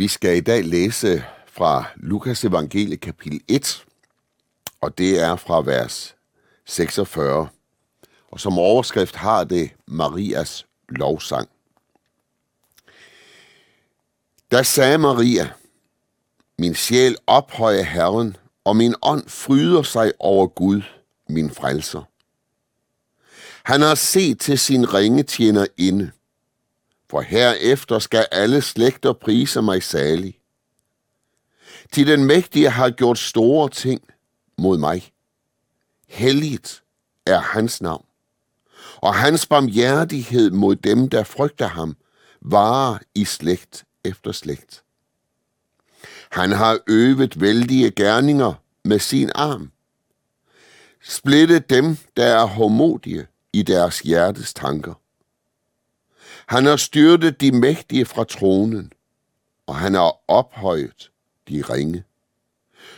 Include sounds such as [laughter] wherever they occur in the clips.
Vi skal i dag læse fra Lukas evangelie kapitel 1, og det er fra vers 46. Og som overskrift har det Marias lovsang. Da sagde Maria, min sjæl ophøjer Herren, og min ånd fryder sig over Gud, min frelser. Han har set til sin ringe tjener inde, for herefter skal alle slægter prise mig salig. Til den mægtige har gjort store ting mod mig. Helligt er hans navn, og hans barmhjertighed mod dem, der frygter ham, varer i slægt efter slægt. Han har øvet vældige gerninger med sin arm. Splittet dem, der er hårdmodige i deres hjertes tanker. Han har styrtet de mægtige fra tronen, og han har ophøjet de ringe.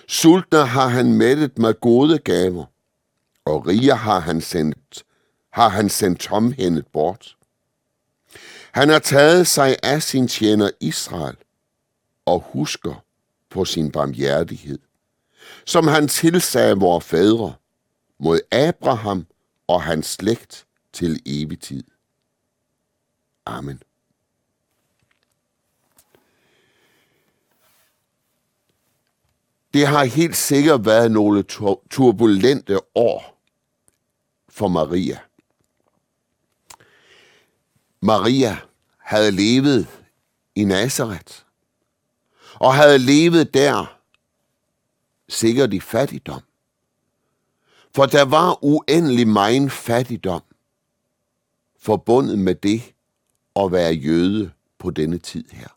Sultne har han mættet med gode gaver, og rige har han sendt, har han sendt tomhændet bort. Han har taget sig af sin tjener Israel og husker på sin barmhjertighed, som han tilsagde vores fædre mod Abraham og hans slægt til evig tid. Amen. Det har helt sikkert været nogle turbulente år for Maria. Maria havde levet i Nazareth, og havde levet der sikkert i fattigdom. For der var uendelig meget fattigdom forbundet med det at være jøde på denne tid her.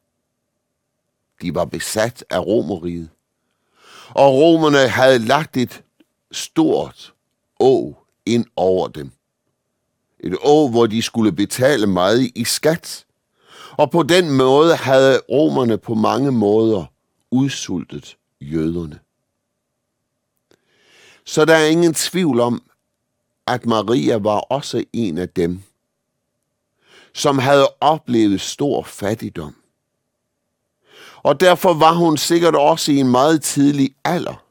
De var besat af romeriet, og romerne havde lagt et stort å ind over dem. Et å, hvor de skulle betale meget i skat. Og på den måde havde romerne på mange måder udsultet jøderne. Så der er ingen tvivl om, at Maria var også en af dem, som havde oplevet stor fattigdom. Og derfor var hun sikkert også i en meget tidlig alder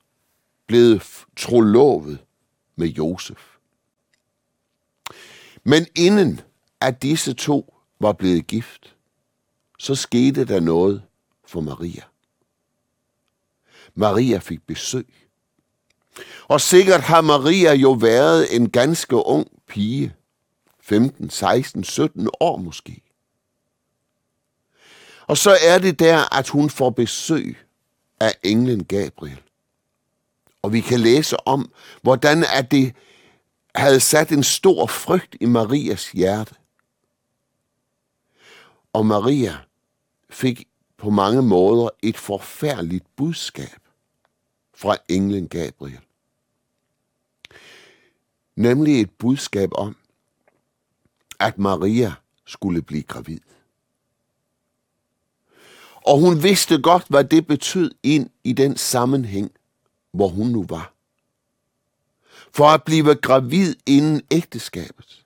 blevet trolovet med Josef. Men inden at disse to var blevet gift, så skete der noget for Maria. Maria fik besøg. Og sikkert har Maria jo været en ganske ung pige, 15, 16, 17 år måske. Og så er det der, at hun får besøg af englen Gabriel. Og vi kan læse om, hvordan at det havde sat en stor frygt i Marias hjerte. Og Maria fik på mange måder et forfærdeligt budskab fra englen Gabriel. Nemlig et budskab om, at Maria skulle blive gravid. Og hun vidste godt, hvad det betød ind i den sammenhæng, hvor hun nu var. For at blive gravid inden ægteskabet,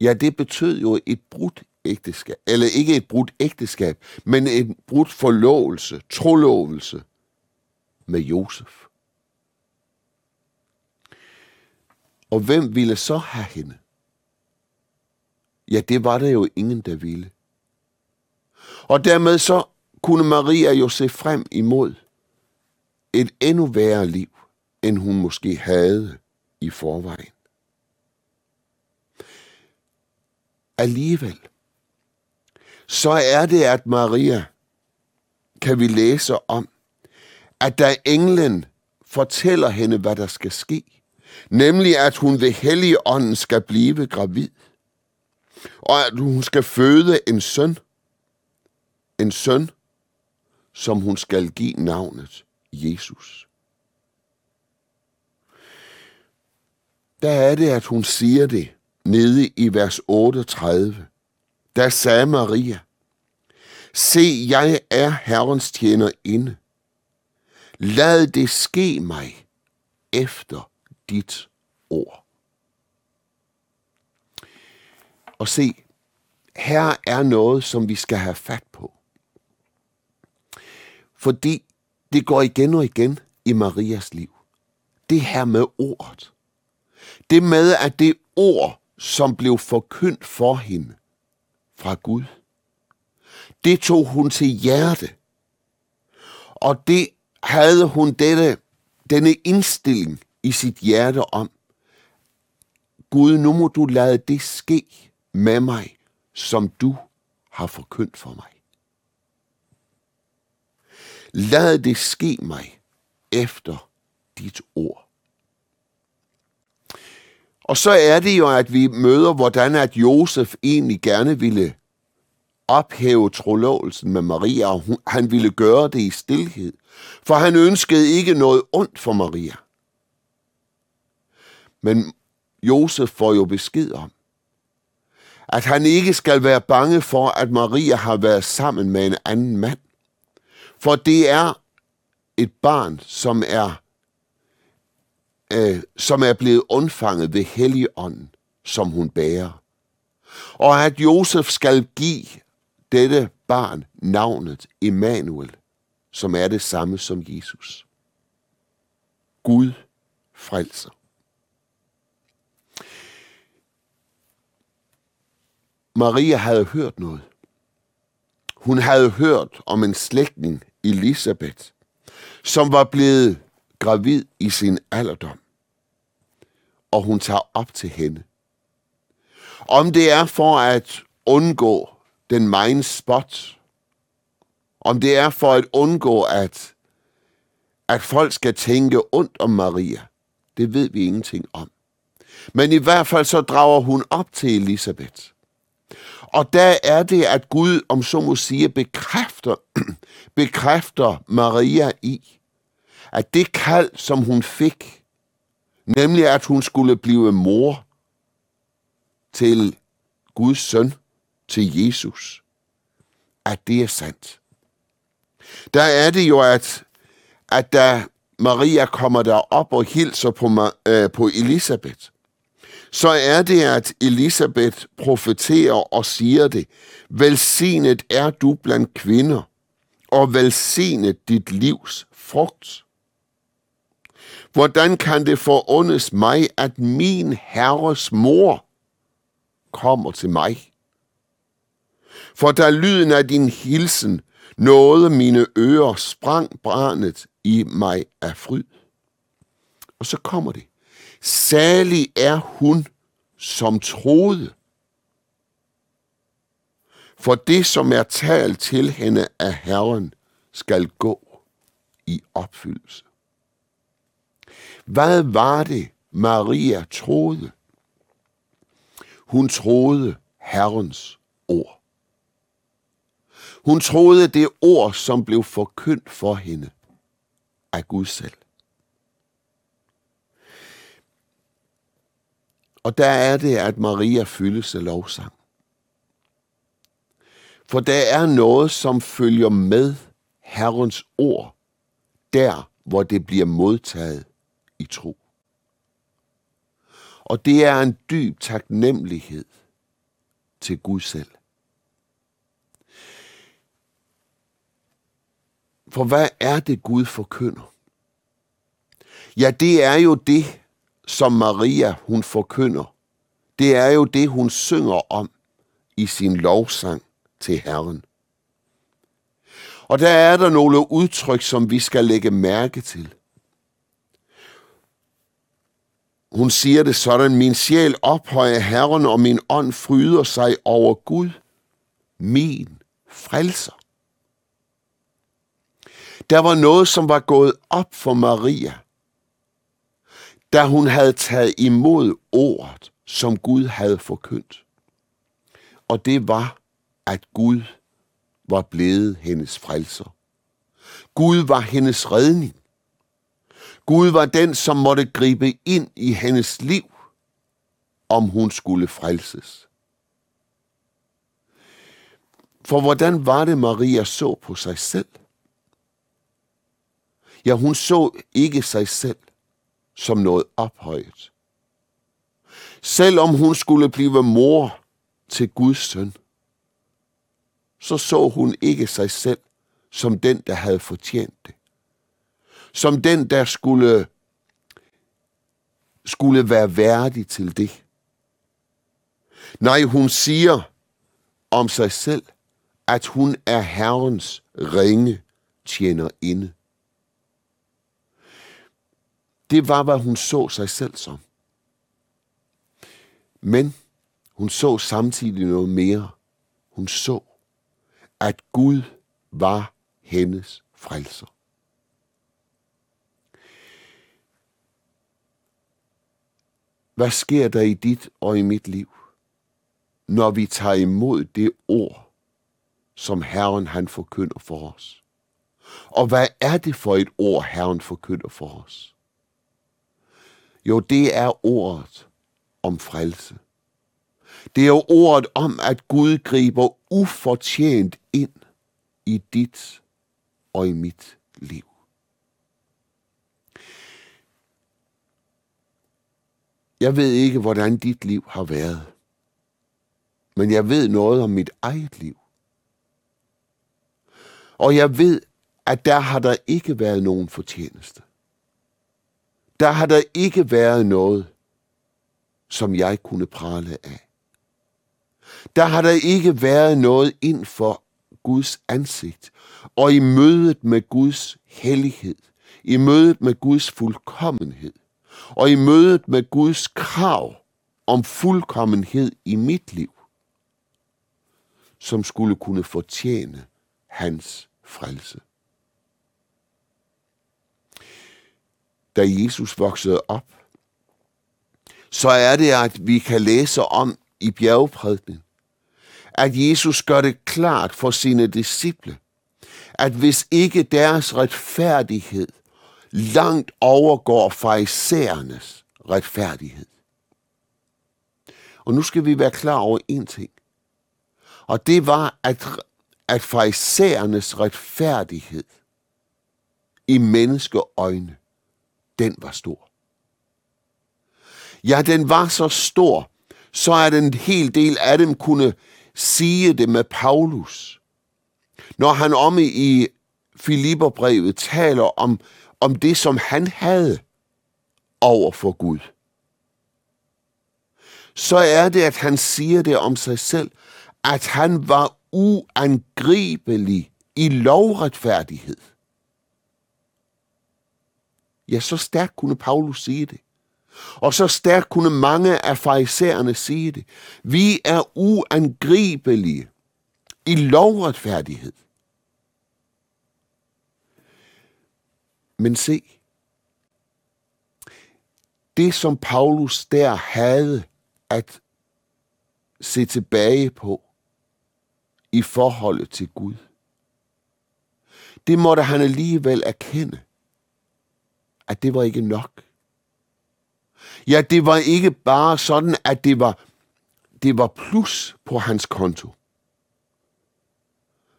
ja, det betød jo et brudt ægteskab. Eller ikke et brudt ægteskab, men en brudt forlovelse, trolovelse med Josef. Og hvem ville så have hende? Ja, det var der jo ingen, der ville. Og dermed så kunne Maria jo se frem imod et endnu værre liv, end hun måske havde i forvejen. Alligevel, så er det, at Maria, kan vi læse om, at da englen fortæller hende, hvad der skal ske, nemlig at hun ved Helligånden skal blive gravid, og at hun skal føde en søn, en søn, som hun skal give navnet Jesus. Der er det, at hun siger det nede i vers 38. Da sagde Maria, Se, jeg er Herrens tjener inde. Lad det ske mig efter dit ord. Og se, her er noget, som vi skal have fat på. fordi det går igen og igen i Marias liv. Det her med ordet. Det med, at det ord, som blev forkyndt for hende fra Gud, det tog hun til hjerte. Og det havde hun dette, denne indstilling i sit hjerte om. Gud, nu må du lade det ske med mig, som du har forkyndt for mig. Lad det ske mig efter dit ord. Og så er det jo, at vi møder, hvordan at Josef egentlig gerne ville ophæve trolovelsen med Maria, og han ville gøre det i stillhed. For han ønskede ikke noget ondt for Maria. Men Josef får jo besked om, at han ikke skal være bange for, at Maria har været sammen med en anden mand. For det er et barn, som er, øh, som er blevet undfanget ved Helligånden, som hun bærer. Og at Josef skal give dette barn navnet Emmanuel, som er det samme som Jesus. Gud frelser. Maria havde hørt noget. Hun havde hørt om en slægtning, Elisabeth, som var blevet gravid i sin alderdom. Og hun tager op til hende. Om det er for at undgå den mind spot, om det er for at undgå, at, at folk skal tænke ondt om Maria, det ved vi ingenting om. Men i hvert fald så drager hun op til Elisabeth. Og der er det, at Gud, om så må sige, bekræfter, [clears throat] bekræfter Maria i, at det kald, som hun fik, nemlig at hun skulle blive mor til Guds søn, til Jesus, at det er sandt. Der er det jo, at, at da Maria kommer der op og hilser på, øh, på Elisabeth, så er det, at Elisabeth profeterer og siger det. Velsignet er du blandt kvinder, og velsignet dit livs frugt. Hvordan kan det forundes mig, at min herres mor kommer til mig? For da lyden af din hilsen nåede mine ører, sprang barnet i mig af fryd. Og så kommer det. Særlig er hun, som troede. For det, som er talt til hende af Herren, skal gå i opfyldelse. Hvad var det, Maria troede? Hun troede Herrens ord. Hun troede det ord, som blev forkyndt for hende af Gud selv. Og der er det, at Maria fyldes af lovsang. For der er noget, som følger med Herrens ord, der hvor det bliver modtaget i tro. Og det er en dyb taknemmelighed til Gud selv. For hvad er det, Gud forkynder? Ja, det er jo det, som Maria hun forkynder. Det er jo det, hun synger om i sin lovsang til Herren. Og der er der nogle udtryk, som vi skal lægge mærke til. Hun siger det sådan, min sjæl ophøjer Herren, og min ånd fryder sig over Gud, min frelser. Der var noget, som var gået op for Maria, da hun havde taget imod ordet, som Gud havde forkyndt. Og det var, at Gud var blevet hendes frelser. Gud var hendes redning. Gud var den, som måtte gribe ind i hendes liv, om hun skulle frelses. For hvordan var det, Maria så på sig selv? Ja, hun så ikke sig selv som noget ophøjet. Selvom hun skulle blive mor til Guds søn, så så hun ikke sig selv som den, der havde fortjent det. Som den, der skulle, skulle være værdig til det. Nej, hun siger om sig selv, at hun er Herrens ringe tjenerinde. Det var, hvad hun så sig selv som. Men hun så samtidig noget mere. Hun så, at Gud var hendes frelser. Hvad sker der i dit og i mit liv, når vi tager imod det ord, som Herren han forkynder for os? Og hvad er det for et ord, Herren forkynder for os? Jo, det er ordet om frelse. Det er ordet om, at Gud griber ufortjent ind i dit og i mit liv. Jeg ved ikke, hvordan dit liv har været. Men jeg ved noget om mit eget liv. Og jeg ved, at der har der ikke været nogen fortjeneste. Der har der ikke været noget, som jeg kunne prale af. Der har der ikke været noget ind for Guds ansigt, og i mødet med Guds hellighed, i mødet med Guds fuldkommenhed, og i mødet med Guds krav om fuldkommenhed i mit liv, som skulle kunne fortjene hans frelse. Da Jesus voksede op, så er det, at vi kan læse om i bjergprædiken, at Jesus gør det klart for sine disciple, at hvis ikke deres retfærdighed langt overgår farisæernes retfærdighed. Og nu skal vi være klar over en ting. Og det var, at, at farisæernes retfærdighed i menneskeøjne, den var stor. Ja, den var så stor, så at en hel del af dem kunne sige det med Paulus. Når han om i Filipperbrevet taler om, om det, som han havde over for Gud, så er det, at han siger det om sig selv, at han var uangribelig i lovretfærdighed. Ja, så stærkt kunne Paulus sige det. Og så stærkt kunne mange af farisæerne sige det. Vi er uangribelige i lovretfærdighed. Men se, det som Paulus der havde at se tilbage på i forholdet til Gud, det måtte han alligevel erkende, at det var ikke nok. Ja, det var ikke bare sådan, at det var, det var plus på hans konto.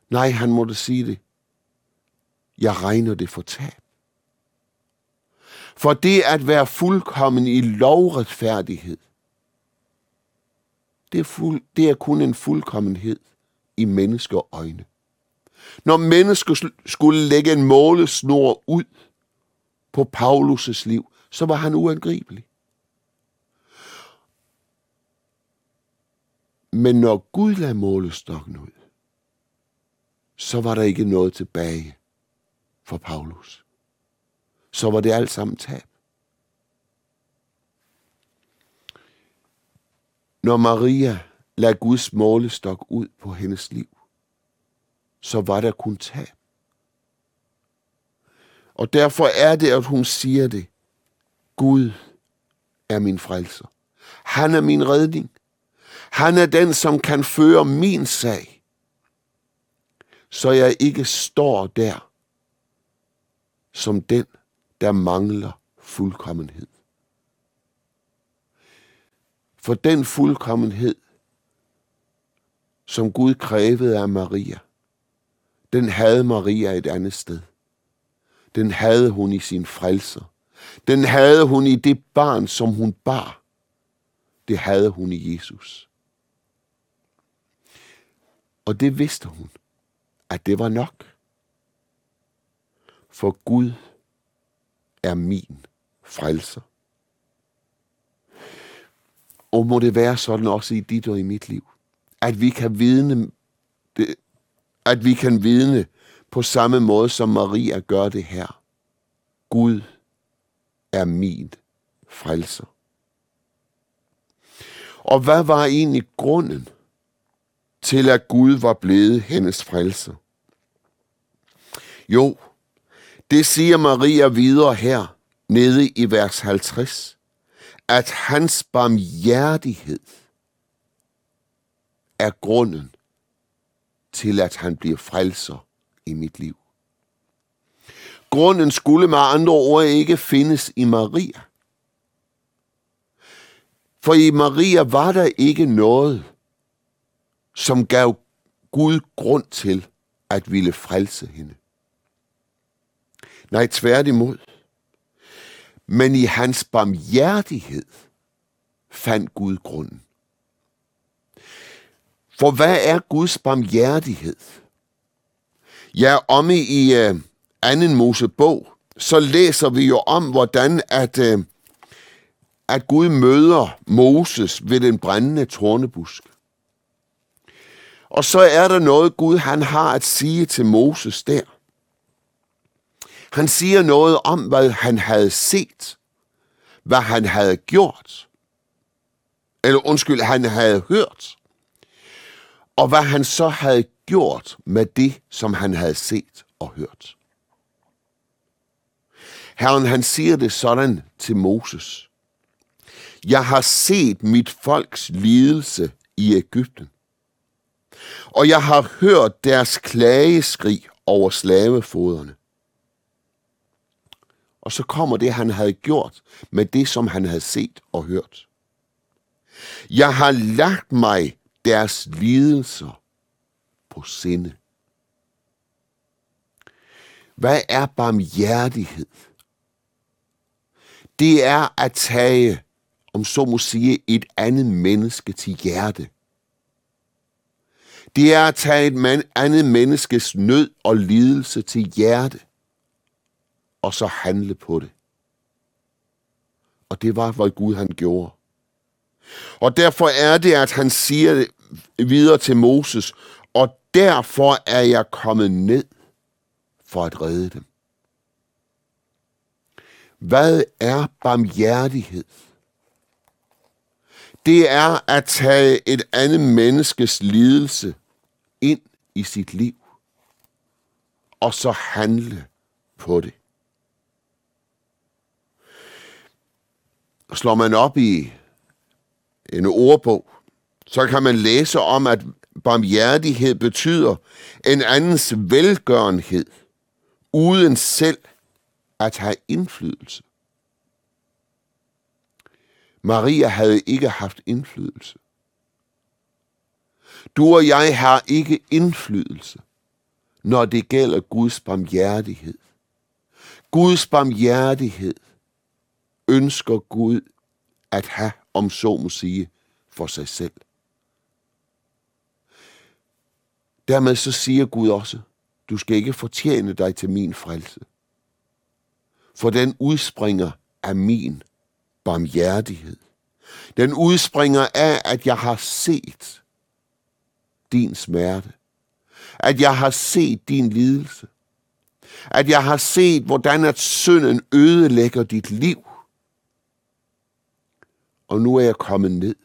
Nej, han måtte sige det. Jeg regner det for tab. For det at være fuldkommen i lovretfærdighed, det er, fuld, det er kun en fuldkommenhed i menneskeøjne. Når mennesker skulle lægge en målesnor ud på Paulus' liv, så var han uangribelig. Men når Gud lagde målestokken ud, så var der ikke noget tilbage for Paulus. Så var det alt sammen tab. Når Maria lagde Guds målestok ud på hendes liv, så var der kun tab. Og derfor er det, at hun siger det. Gud er min frelser. Han er min redning. Han er den, som kan føre min sag, så jeg ikke står der som den, der mangler fuldkommenhed. For den fuldkommenhed, som Gud krævede af Maria, den havde Maria et andet sted. Den havde hun i sin frelser. Den havde hun i det barn, som hun bar. Det havde hun i Jesus. Og det vidste hun, at det var nok. for Gud er min frelser. Og må det være sådan også i dit og i mit liv, at vi kan vidne, at vi kan vidne på samme måde, som Maria gør det her. Gud er min frelser. Og hvad var egentlig grunden til, at Gud var blevet hendes frelser? Jo, det siger Maria videre her, nede i vers 50, at hans barmhjertighed er grunden til, at han bliver frelser i mit liv. Grunden skulle med andre ord ikke findes i Maria. For i Maria var der ikke noget, som gav Gud grund til at ville frelse hende. Nej, tværtimod. Men i hans barmhjertighed fandt Gud grunden. For hvad er Guds barmhjertighed? Ja, om i uh, anden Mosebog, så læser vi jo om, hvordan at, uh, at Gud møder Moses ved den brændende tornebusk. Og så er der noget, Gud han har at sige til Moses der. Han siger noget om, hvad han havde set, hvad han havde gjort, eller undskyld, han havde hørt, og hvad han så havde gjort med det, som han havde set og hørt. Herren han siger det sådan til Moses. Jeg har set mit folks lidelse i Ægypten, og jeg har hørt deres klageskrig over slavefoderne. Og så kommer det, han havde gjort med det, som han havde set og hørt. Jeg har lagt mig deres lidelser på sinde. Hvad er barmhjertighed? Det er at tage, om så må sige, et andet menneske til hjerte. Det er at tage et andet menneskes nød og lidelse til hjerte og så handle på det. Og det var, hvad Gud han gjorde. Og derfor er det, at han siger videre til Moses, og derfor er jeg kommet ned for at redde dem. Hvad er barmhjertighed? Det er at tage et andet menneskes lidelse ind i sit liv, og så handle på det. slår man op i en ordbog, så kan man læse om, at barmhjertighed betyder en andens velgørenhed, uden selv at have indflydelse. Maria havde ikke haft indflydelse. Du og jeg har ikke indflydelse, når det gælder Guds barmhjertighed. Guds barmhjertighed ønsker Gud at have, om så må sige, for sig selv. Dermed så siger Gud også, du skal ikke fortjene dig til min frelse, for den udspringer af min barmhjertighed. Den udspringer af, at jeg har set din smerte, at jeg har set din lidelse, at jeg har set, hvordan at synden ødelægger dit liv, og nu er jeg kommet ned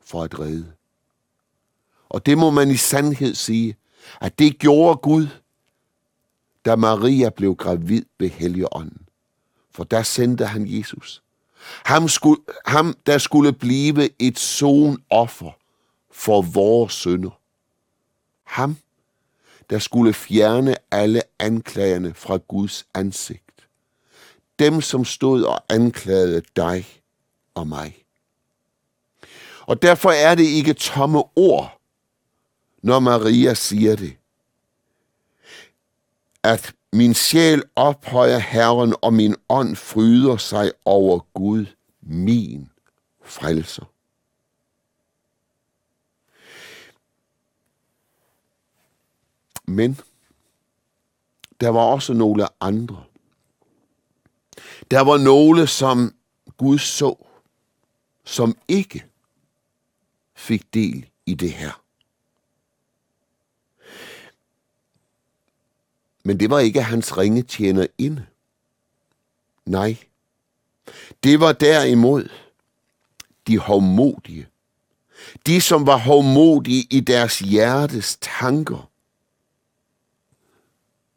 for at redde. Og det må man i sandhed sige, at det gjorde Gud, da Maria blev gravid ved Helligånden. For der sendte han Jesus. Ham, skulle, ham der skulle blive et sonoffer for vores sønder. Ham, der skulle fjerne alle anklagerne fra Guds ansigt. Dem, som stod og anklagede dig og mig. Og derfor er det ikke tomme ord, når Maria siger det. At min sjæl ophøjer Herren, og min ånd fryder sig over Gud, min frelser. Men der var også nogle andre, Der var nogle, som Gud så, som ikke fik del i det her. Men det var ikke hans ringe tjener ind. Nej. Det var derimod de hovmodige. De, som var hovmodige i deres hjertes tanker.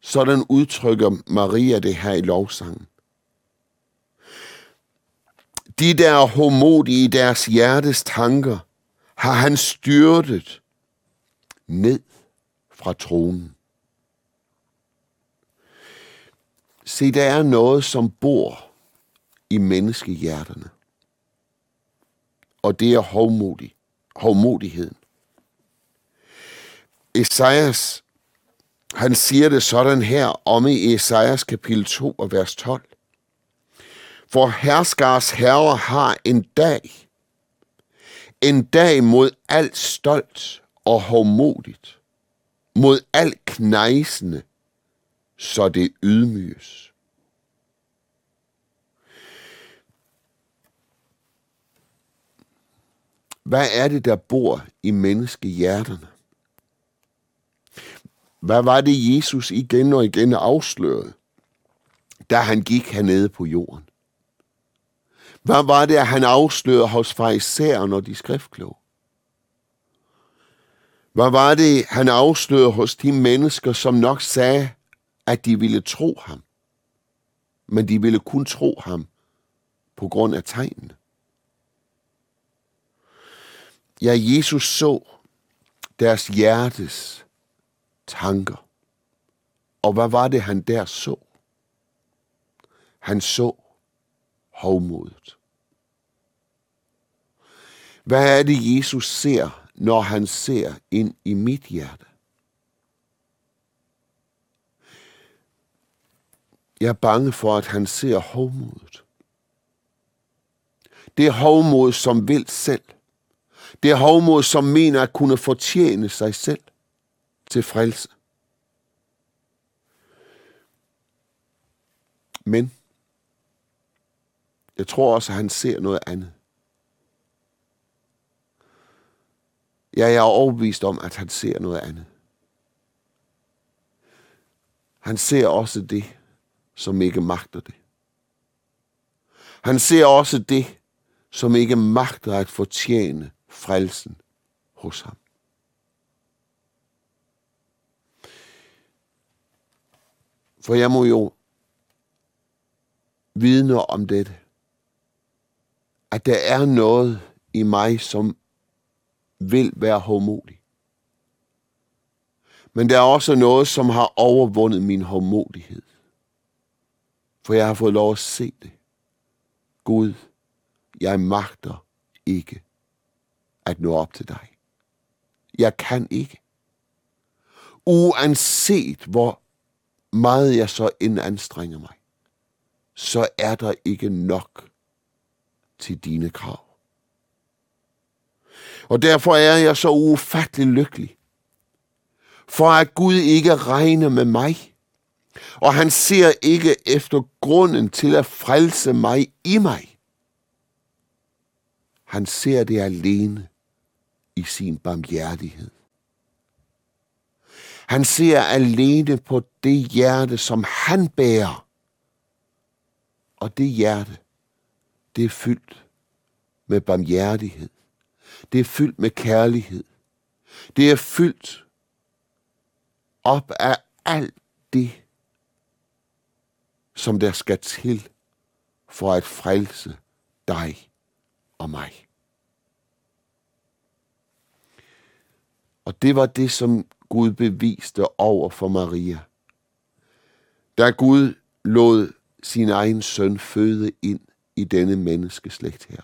Sådan udtrykker Maria det her i lovsangen. De, der er homodige i deres hjertes tanker, har han styrtet ned fra tronen. Se, der er noget, som bor i menneskehjerterne. Og det er hovmodig, hovmodigheden. Esajas, han siger det sådan her om i Esajas kapitel 2 og vers 12. For herskars herre har en dag, en dag mod alt stolt og hovmodigt, mod alt knejsende, så det ydmyges. Hvad er det, der bor i menneskehjerterne? Hvad var det, Jesus igen og igen afslørede, da han gik hernede på jorden? Hvad var det, han afslørede hos farisæerne og de skriftkloge? Hvad var det, han afslørede hos de mennesker, som nok sagde, at de ville tro ham? Men de ville kun tro ham på grund af tegnene. Ja, Jesus så deres hjertes tanker. Og hvad var det, han der så? Han så hovmodet. Hvad er det, Jesus ser, når han ser ind i mit hjerte? Jeg er bange for, at han ser hovmodet. Det er hovmod, som vil selv. Det er hovmod, som mener at kunne fortjene sig selv til frelse. Men jeg tror også, at han ser noget andet. Ja, jeg er overbevist om, at han ser noget andet. Han ser også det, som ikke magter det. Han ser også det, som ikke magter at fortjene frelsen hos ham. For jeg må jo vidne om dette, at der er noget i mig, som vil være hårdmodig. Men der er også noget, som har overvundet min hårdmodighed. For jeg har fået lov at se det. Gud, jeg magter ikke at nå op til dig. Jeg kan ikke. Uanset hvor meget jeg så end anstrenger mig, så er der ikke nok til dine krav. Og derfor er jeg så ufattelig lykkelig. For at Gud ikke regner med mig. Og han ser ikke efter grunden til at frelse mig i mig. Han ser det alene i sin barmhjertighed. Han ser alene på det hjerte, som han bærer. Og det hjerte, det er fyldt med barmhjertighed. Det er fyldt med kærlighed. Det er fyldt op af alt det, som der skal til for at frelse dig og mig. Og det var det, som Gud beviste over for Maria. Da Gud lod sin egen søn føde ind i denne menneskeslægt her.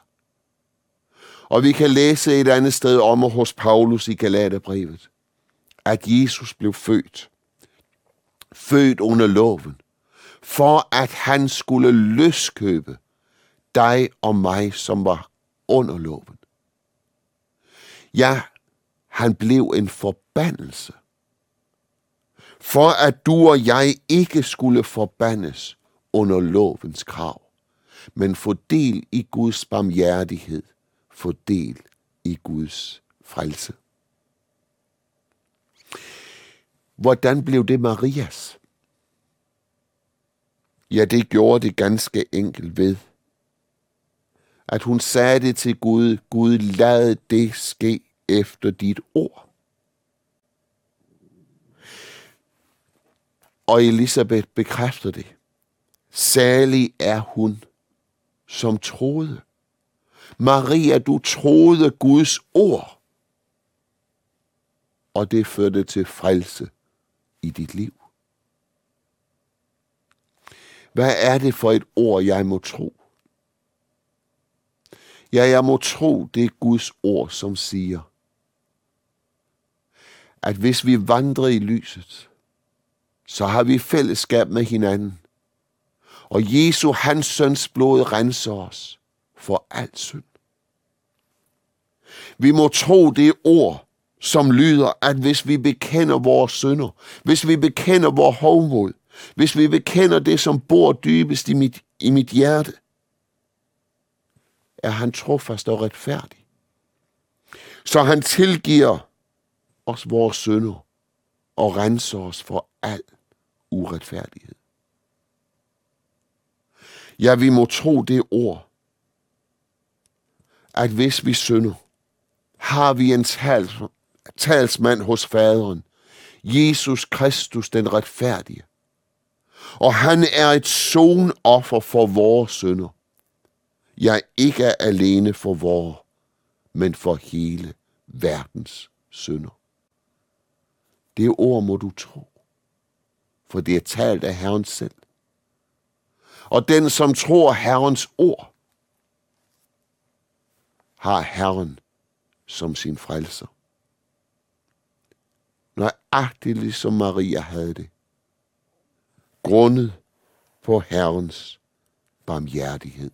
Og vi kan læse et andet sted om hos Paulus i Galaterbrevet, at Jesus blev født. Født under loven, for at han skulle løskøbe dig og mig, som var under loven. Ja, han blev en forbandelse, for at du og jeg ikke skulle forbandes under lovens krav. men få del i Guds barmhjertighed, få del i Guds frelse. Hvordan blev det Marias? Ja, det gjorde det ganske enkelt ved, at hun sagde det til Gud, Gud lad det ske efter dit ord. Og Elisabeth bekræfter det. Salig er hun, som troede. Maria, du troede Guds ord, og det førte til frelse i dit liv. Hvad er det for et ord, jeg må tro? Ja, jeg må tro, det er Guds ord, som siger, at hvis vi vandrer i lyset, så har vi fællesskab med hinanden. Og Jesu, hans søns blod, renser os for alt synd. Vi må tro det ord, som lyder, at hvis vi bekender vores synder, hvis vi bekender vores hovmod, hvis vi bekender det, som bor dybest i mit, i mit hjerte, er han trofast og retfærdig. Så han tilgiver os vores synder og renser os for al uretfærdighed. Ja, vi må tro det ord, at hvis vi synder, har vi en tals, talsmand hos faderen, Jesus Kristus den retfærdige. Og han er et sonoffer for vores sønder. Jeg ikke er alene for vores, men for hele verdens sønder. Det ord må du tro, for det er talt af Herren selv. Og den, som tror Herrens ord, har Herren som sin frelser. Nøjagtigt ligesom Maria havde det. Grundet på Herrens barmhjertighed.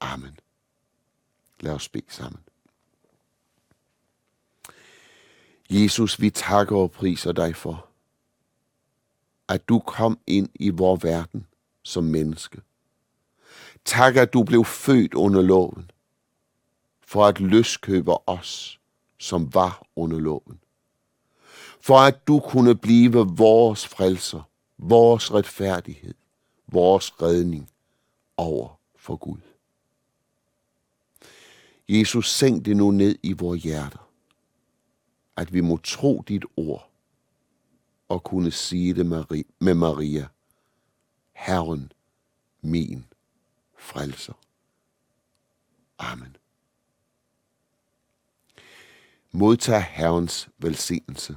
Amen. Lad os bede sammen. Jesus, vi takker og priser dig for, at du kom ind i vores verden som menneske. Tak, at du blev født under loven, for at løskøbe os, som var under loven. For at du kunne blive vores frelser, vores retfærdighed, vores redning over for Gud. Jesus, sænk det nu ned i vores hjerter, at vi må tro dit ord og kunne sige det med Maria. Herren, min frelser. Amen. Modtag Herrens velsignelse.